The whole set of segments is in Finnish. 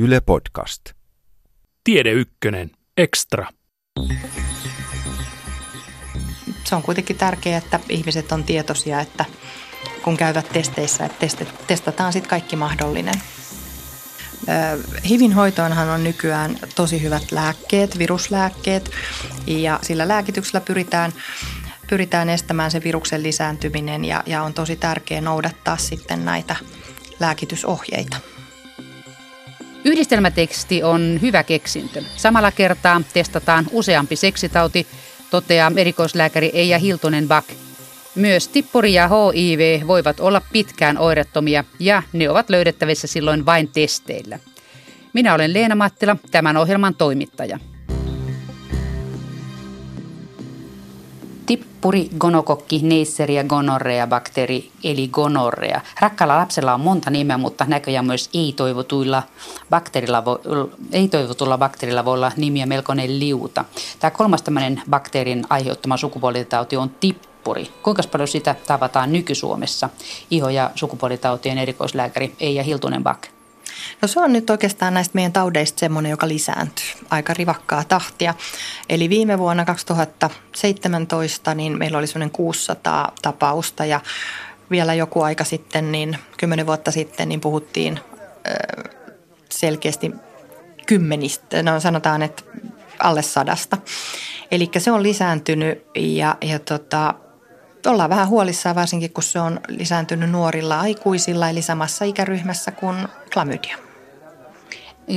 Yle Podcast. Tiede Ykkönen. Extra. Se on kuitenkin tärkeää, että ihmiset on tietoisia, että kun käyvät testeissä, että testataan sitten kaikki mahdollinen. HIVin hoitoonhan on nykyään tosi hyvät lääkkeet, viruslääkkeet, ja sillä lääkityksellä pyritään, pyritään estämään se viruksen lisääntyminen ja, ja on tosi tärkeää noudattaa sitten näitä lääkitysohjeita. Yhdistelmäteksti on hyvä keksintö. Samalla kertaa testataan useampi seksitauti, toteaa erikoislääkäri Eija Hiltonen-Bak. Myös tippuri ja HIV voivat olla pitkään oirettomia ja ne ovat löydettävissä silloin vain testeillä. Minä olen Leena Mattila, tämän ohjelman toimittaja. Tippuri, gonokokki, neisseria, gonorrea, bakteeri eli gonorrea. Rakkalla lapsella on monta nimeä, mutta näköjään myös ei-toivotuilla bakteerilla voi, ei-toivotulla bakteerilla voi olla nimiä melkoinen liuta. Tämä kolmas tämmöinen bakteerin aiheuttama sukupuolitauti on tippuri. Kuinka paljon sitä tavataan nyky-Suomessa? Iho- ja sukupuolitautien erikoislääkäri Eija Hiltunen-Bak. No se on nyt oikeastaan näistä meidän taudeista semmoinen, joka lisääntyy aika rivakkaa tahtia. Eli viime vuonna 2017 niin meillä oli semmoinen 600 tapausta ja vielä joku aika sitten, niin kymmenen vuotta sitten, niin puhuttiin selkeästi kymmenistä, no sanotaan, että alle sadasta. Eli se on lisääntynyt ja, ja tota, ollaan vähän huolissaan varsinkin, kun se on lisääntynyt nuorilla aikuisilla eli samassa ikäryhmässä kuin klamydia.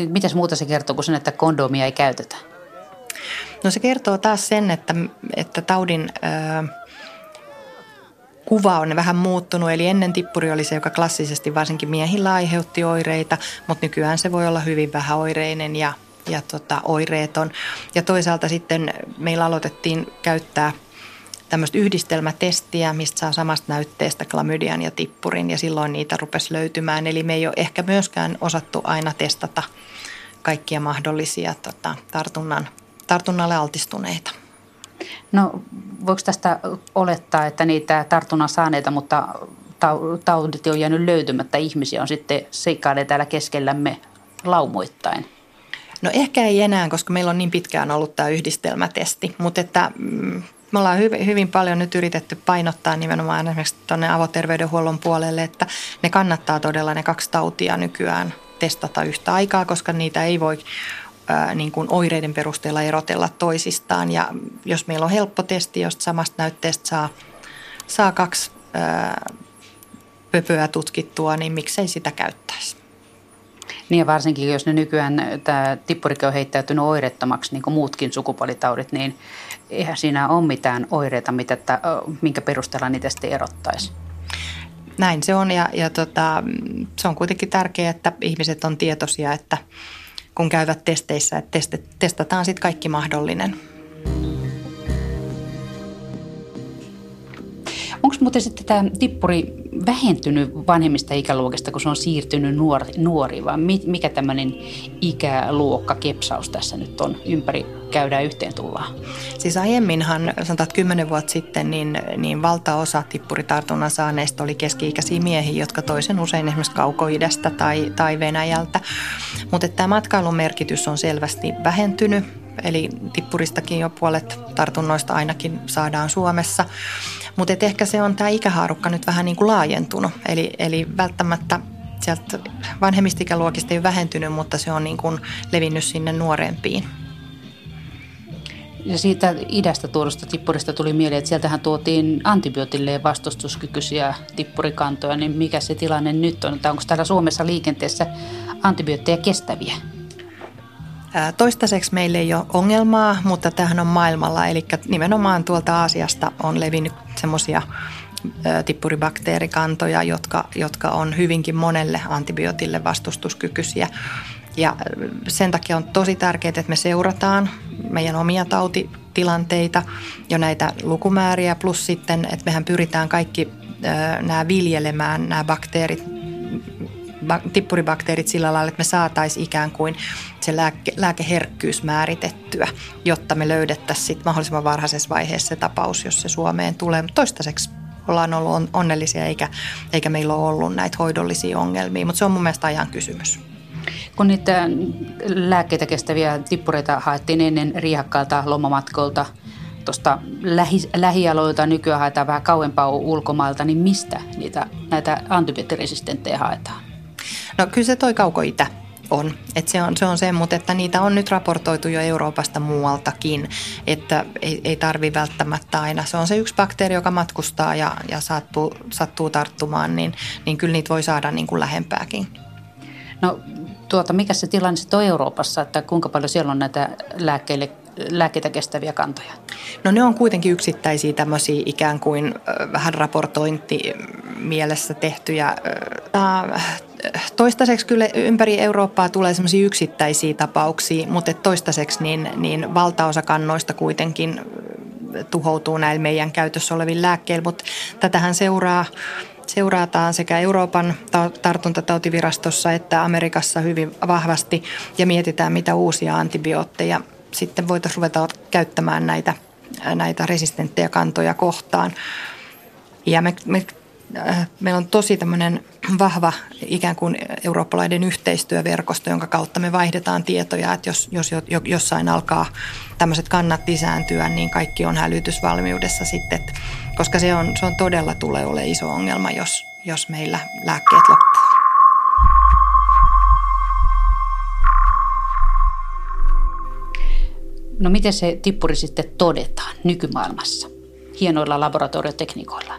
Mitäs muuta se kertoo kuin sen, että kondomia ei käytetä? No se kertoo taas sen, että, että taudin ö, kuva on vähän muuttunut. Eli ennen tippuri oli se, joka klassisesti varsinkin miehillä aiheutti oireita, mutta nykyään se voi olla hyvin vähäoireinen ja, ja tota, oireeton. Ja toisaalta sitten meillä aloitettiin käyttää – tämmöistä yhdistelmätestiä, mistä saa samasta näytteestä klamydian ja tippurin ja silloin niitä rupesi löytymään. Eli me ei ole ehkä myöskään osattu aina testata kaikkia mahdollisia tota, tartunnan, tartunnalle altistuneita. No voiko tästä olettaa, että niitä tartunnan saaneita, mutta taudit on jäänyt löytymättä, ihmisiä on sitten seikkailee täällä keskellämme laumoittain? No ehkä ei enää, koska meillä on niin pitkään ollut tämä yhdistelmätesti, mutta että mm, me ollaan hyvin, hyvin paljon nyt yritetty painottaa nimenomaan esimerkiksi tuonne avoterveydenhuollon puolelle, että ne kannattaa todella ne kaksi tautia nykyään testata yhtä aikaa, koska niitä ei voi ää, niin kuin oireiden perusteella erotella toisistaan. Ja jos meillä on helppo testi, josta samasta näytteestä saa, saa kaksi ää, pöpöä tutkittua, niin miksei sitä käyttäisi. Niin ja varsinkin, jos ne nykyään tämä tippurikin on heittäytynyt oireettomaksi, niin kuin muutkin sukupuolitaudit, niin eihän siinä ole mitään oireita, mitä, että, minkä perusteella niitä sitten erottaisi. Näin se on ja, ja tota, se on kuitenkin tärkeää, että ihmiset on tietoisia, että kun käyvät testeissä, että testataan sitten kaikki mahdollinen. Onko muuten sitten tämä tippuri vähentynyt vanhemmista ikäluokista, kun se on siirtynyt nuori, nuori vai mikä tämmöinen ikäluokka kepsaus tässä nyt on ympäri käydään yhteen tullaan? Siis aiemminhan, sanotaan että kymmenen vuotta sitten, niin, niin valtaosa tippuritartunnan saaneista oli keski-ikäisiä miehiä, jotka toisen usein esimerkiksi kaukoidästä tai, tai Venäjältä. Mutta tämä matkailun merkitys on selvästi vähentynyt, eli tippuristakin jo puolet tartunnoista ainakin saadaan Suomessa. Mutta ehkä se on tämä ikähaarukka nyt vähän niin kuin laajentunut. Eli, eli välttämättä sieltä vanhemmista ikäluokista ei ole vähentynyt, mutta se on niin kuin levinnyt sinne nuorempiin. Ja siitä idästä tuodusta tippurista tuli mieleen, että sieltähän tuotiin antibiootille vastustuskykyisiä tippurikantoja, niin mikä se tilanne nyt on? onko täällä Suomessa liikenteessä antibiootteja kestäviä? Toistaiseksi meillä ei ole ongelmaa, mutta tähän on maailmalla, eli nimenomaan tuolta Aasiasta on levinnyt semmoisia tippuribakteerikantoja, jotka, jotka on hyvinkin monelle antibiootille vastustuskykyisiä. Ja sen takia on tosi tärkeää, että me seurataan meidän omia tautitilanteita jo näitä lukumääriä, plus sitten, että mehän pyritään kaikki nämä viljelemään, nämä bakteerit tippuribakteerit sillä lailla, että me saataisiin ikään kuin se lääke, lääkeherkkyys määritettyä, jotta me löydettäisiin sit mahdollisimman varhaisessa vaiheessa se tapaus, jos se Suomeen tulee. Mutta toistaiseksi ollaan ollut onnellisia eikä, eikä meillä ole ollut näitä hoidollisia ongelmia, mutta se on mun mielestä ajan kysymys. Kun niitä lääkkeitä kestäviä tippureita haettiin ennen riihakkaalta lomamatkolta tuosta lähi, lähialoilta, nykyään haetaan vähän kauempaa ulkomailta, niin mistä niitä, näitä antibioottiresistenttejä haetaan? No kyllä se toi kaukoitä on. Et se, on, se on se, mutta että niitä on nyt raportoitu jo Euroopasta muualtakin, että ei, ei tarvi välttämättä aina. Se on se yksi bakteeri, joka matkustaa ja, ja sattuu, sattuu tarttumaan, niin, niin kyllä niitä voi saada niin kuin lähempääkin. No tuota, mikä se tilanne sitten on Euroopassa, että kuinka paljon siellä on näitä lääkkeille lääkkeitä kestäviä kantoja? No ne on kuitenkin yksittäisiä tämmöisiä ikään kuin vähän raportointi mielessä tehtyjä. Toistaiseksi kyllä ympäri Eurooppaa tulee semmoisia yksittäisiä tapauksia, mutta toistaiseksi niin, niin valtaosa kannoista kuitenkin tuhoutuu näillä meidän käytössä olevilla lääkkeillä, mutta tätähän seuraa seurataan sekä Euroopan tartuntatautivirastossa että Amerikassa hyvin vahvasti ja mietitään, mitä uusia antibiootteja sitten voitaisiin ruveta käyttämään näitä, näitä resistenttejä kantoja kohtaan. Ja me, me, äh, meillä on tosi tämmöinen vahva ikään kuin eurooppalainen yhteistyöverkosto, jonka kautta me vaihdetaan tietoja, että jos, jos jossain alkaa tämmöiset kannat lisääntyä, niin kaikki on hälytysvalmiudessa sitten, koska se on, se on todella tulee olemaan iso ongelma, jos, jos meillä lääkkeet loppuu. No miten se tippuri sitten todetaan nykymaailmassa hienoilla laboratoriotekniikoilla?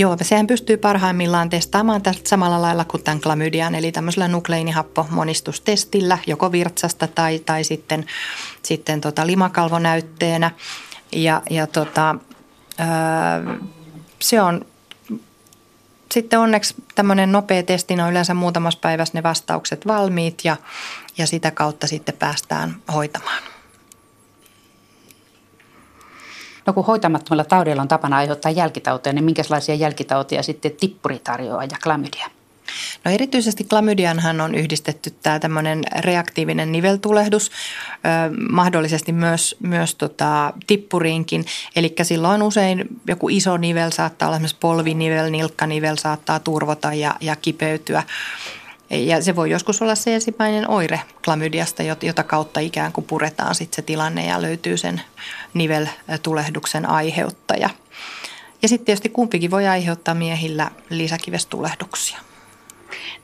Joo, sehän pystyy parhaimmillaan testaamaan tästä samalla lailla kuin tämän klamydian, eli tämmöisellä nukleinihappomonnistustestillä, joko virtsasta tai, tai sitten, sitten tota limakalvonäytteenä. Ja, ja tota, öö, se on sitten onneksi tämmöinen nopea testi, on yleensä muutamassa päivässä ne vastaukset valmiit ja, ja sitä kautta sitten päästään hoitamaan. No kun hoitamattomilla taudeilla on tapana aiheuttaa jälkitauteja, niin minkälaisia jälkitauteja sitten tippuri tarjoaa ja klamydia? No erityisesti klamydianhan on yhdistetty tämä tämmöinen reaktiivinen niveltulehdus, mahdollisesti myös, myös tota, tippuriinkin. Eli silloin usein joku iso nivel saattaa olla esimerkiksi polvinivel, nilkkanivel saattaa turvota ja, ja kipeytyä. Ja se voi joskus olla se ensimmäinen oire klamydiasta, jota kautta ikään kuin puretaan sitten se tilanne ja löytyy sen niveltulehduksen aiheuttaja. Ja sitten tietysti kumpikin voi aiheuttaa miehillä lisäkivestulehduksia.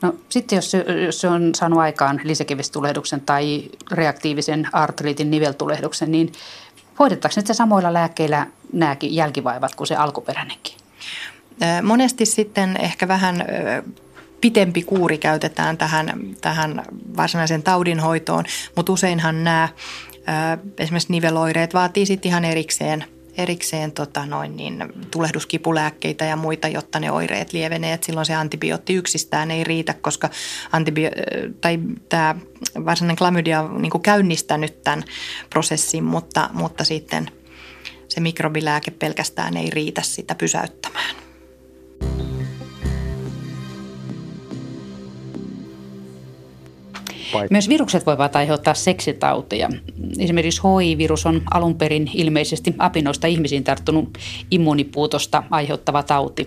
No sitten jos se, jos se on saanut aikaan lisäkivestulehduksen tai reaktiivisen artriitin niveltulehduksen, niin hoidetaanko nyt samoilla lääkkeillä nämäkin jälkivaivat kuin se alkuperäinenkin? Monesti sitten ehkä vähän pitempi kuuri käytetään tähän, tähän varsinaisen taudinhoitoon, mutta useinhan nämä esimerkiksi niveloireet vaatii sitten ihan erikseen erikseen tota noin niin, tulehduskipulääkkeitä ja muita, jotta ne oireet lievenee. Et silloin se antibiootti yksistään ei riitä, koska antibio- tai tämä varsinainen klamydia on niin käynnistänyt tämän prosessin, mutta, mutta sitten se mikrobilääke pelkästään ei riitä sitä pysäyttämään. Paikka. Myös virukset voivat aiheuttaa seksitauteja. Esimerkiksi HIV-virus on alun perin ilmeisesti apinoista ihmisiin tarttunut immunipuutosta aiheuttava tauti.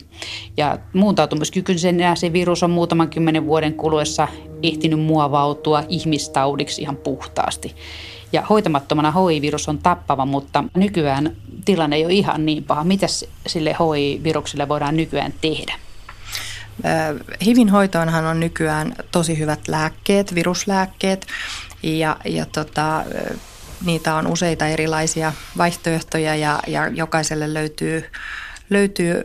Ja muuntautumiskykyisenä se virus on muutaman kymmenen vuoden kuluessa ehtinyt muovautua ihmistaudiksi ihan puhtaasti. Ja hoitamattomana HIV-virus on tappava, mutta nykyään tilanne ei ole ihan niin paha. Mitä sille HIV-virukselle voidaan nykyään tehdä? HIVin hoitoonhan on nykyään tosi hyvät lääkkeet, viruslääkkeet ja, ja tota, niitä on useita erilaisia vaihtoehtoja ja, ja jokaiselle löytyy, löytyy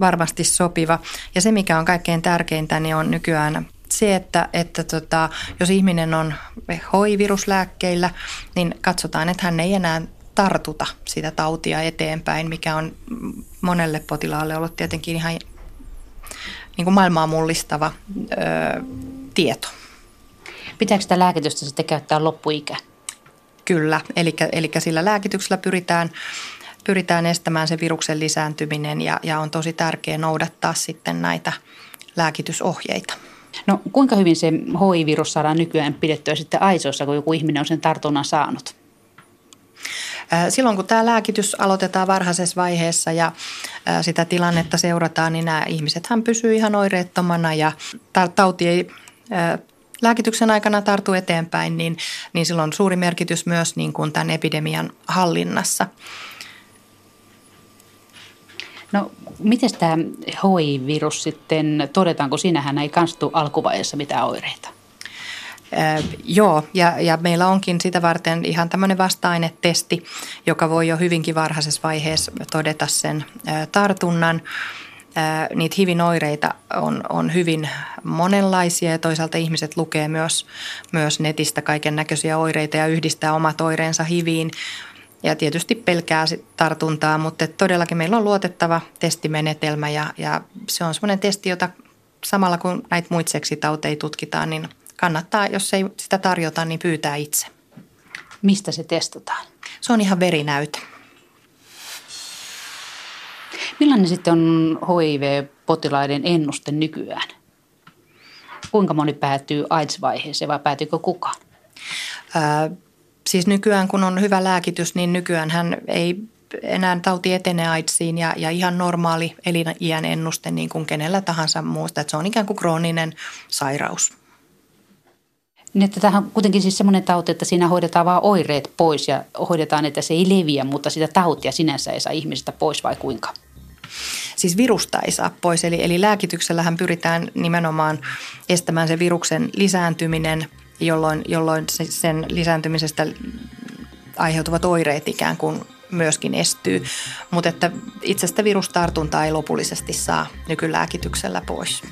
varmasti sopiva. Ja se, mikä on kaikkein tärkeintä, niin on nykyään se, että, että tota, jos ihminen on HIV-viruslääkkeillä, niin katsotaan, että hän ei enää tartuta sitä tautia eteenpäin, mikä on monelle potilaalle ollut tietenkin ihan niin kuin maailmaa mullistava ö, tieto. Pitääkö sitä lääkitystä sitten käyttää loppuikä? Kyllä, eli, eli sillä lääkityksellä pyritään, pyritään estämään se viruksen lisääntyminen ja, ja on tosi tärkeää noudattaa sitten näitä lääkitysohjeita. No kuinka hyvin se HIV-virus saadaan nykyään pidettyä sitten aisoissa, kun joku ihminen on sen tartunnan saanut? Silloin kun tämä lääkitys aloitetaan varhaisessa vaiheessa ja sitä tilannetta seurataan, niin nämä ihmisethän pysyy ihan oireettomana ja tauti ei lääkityksen aikana tartu eteenpäin, niin, niin sillä on suuri merkitys myös niin kuin tämän epidemian hallinnassa. No, miten tämä HIV-virus sitten, todetaanko siinähän ei kanstu alkuvaiheessa mitään oireita? Joo, ja, ja meillä onkin sitä varten ihan tämmöinen vasta-ainetesti, joka voi jo hyvinkin varhaisessa vaiheessa todeta sen tartunnan. Niitä HIVin oireita on, on hyvin monenlaisia ja toisaalta ihmiset lukee myös, myös netistä kaiken näköisiä oireita ja yhdistää omat oireensa HIViin ja tietysti pelkää tartuntaa, mutta todellakin meillä on luotettava testimenetelmä ja, ja se on semmoinen testi, jota samalla kun näitä muita seksitauteja tutkitaan, niin kannattaa, jos ei sitä tarjota, niin pyytää itse. Mistä se testataan? Se on ihan verinäyte. Millainen sitten on HIV-potilaiden ennuste nykyään? Kuinka moni päätyy AIDS-vaiheeseen vai päätyykö kukaan? Ää, siis nykyään kun on hyvä lääkitys, niin nykyään hän ei enää tauti etene AIDSiin ja, ja ihan normaali eliniän ennuste niin kuin kenellä tahansa muusta. Että se on ikään kuin krooninen sairaus. Niin, että tämähän on kuitenkin siis semmoinen tauti, että siinä hoidetaan vain oireet pois ja hoidetaan, että se ei leviä, mutta sitä tautia sinänsä ei saa ihmisestä pois vai kuinka? Siis virusta ei saa pois, eli, eli lääkityksellähän pyritään nimenomaan estämään se viruksen lisääntyminen, jolloin, jolloin sen lisääntymisestä aiheutuvat oireet ikään kuin myöskin estyy. Mutta että itse sitä virustartuntaa ei lopullisesti saa nykylääkityksellä pois.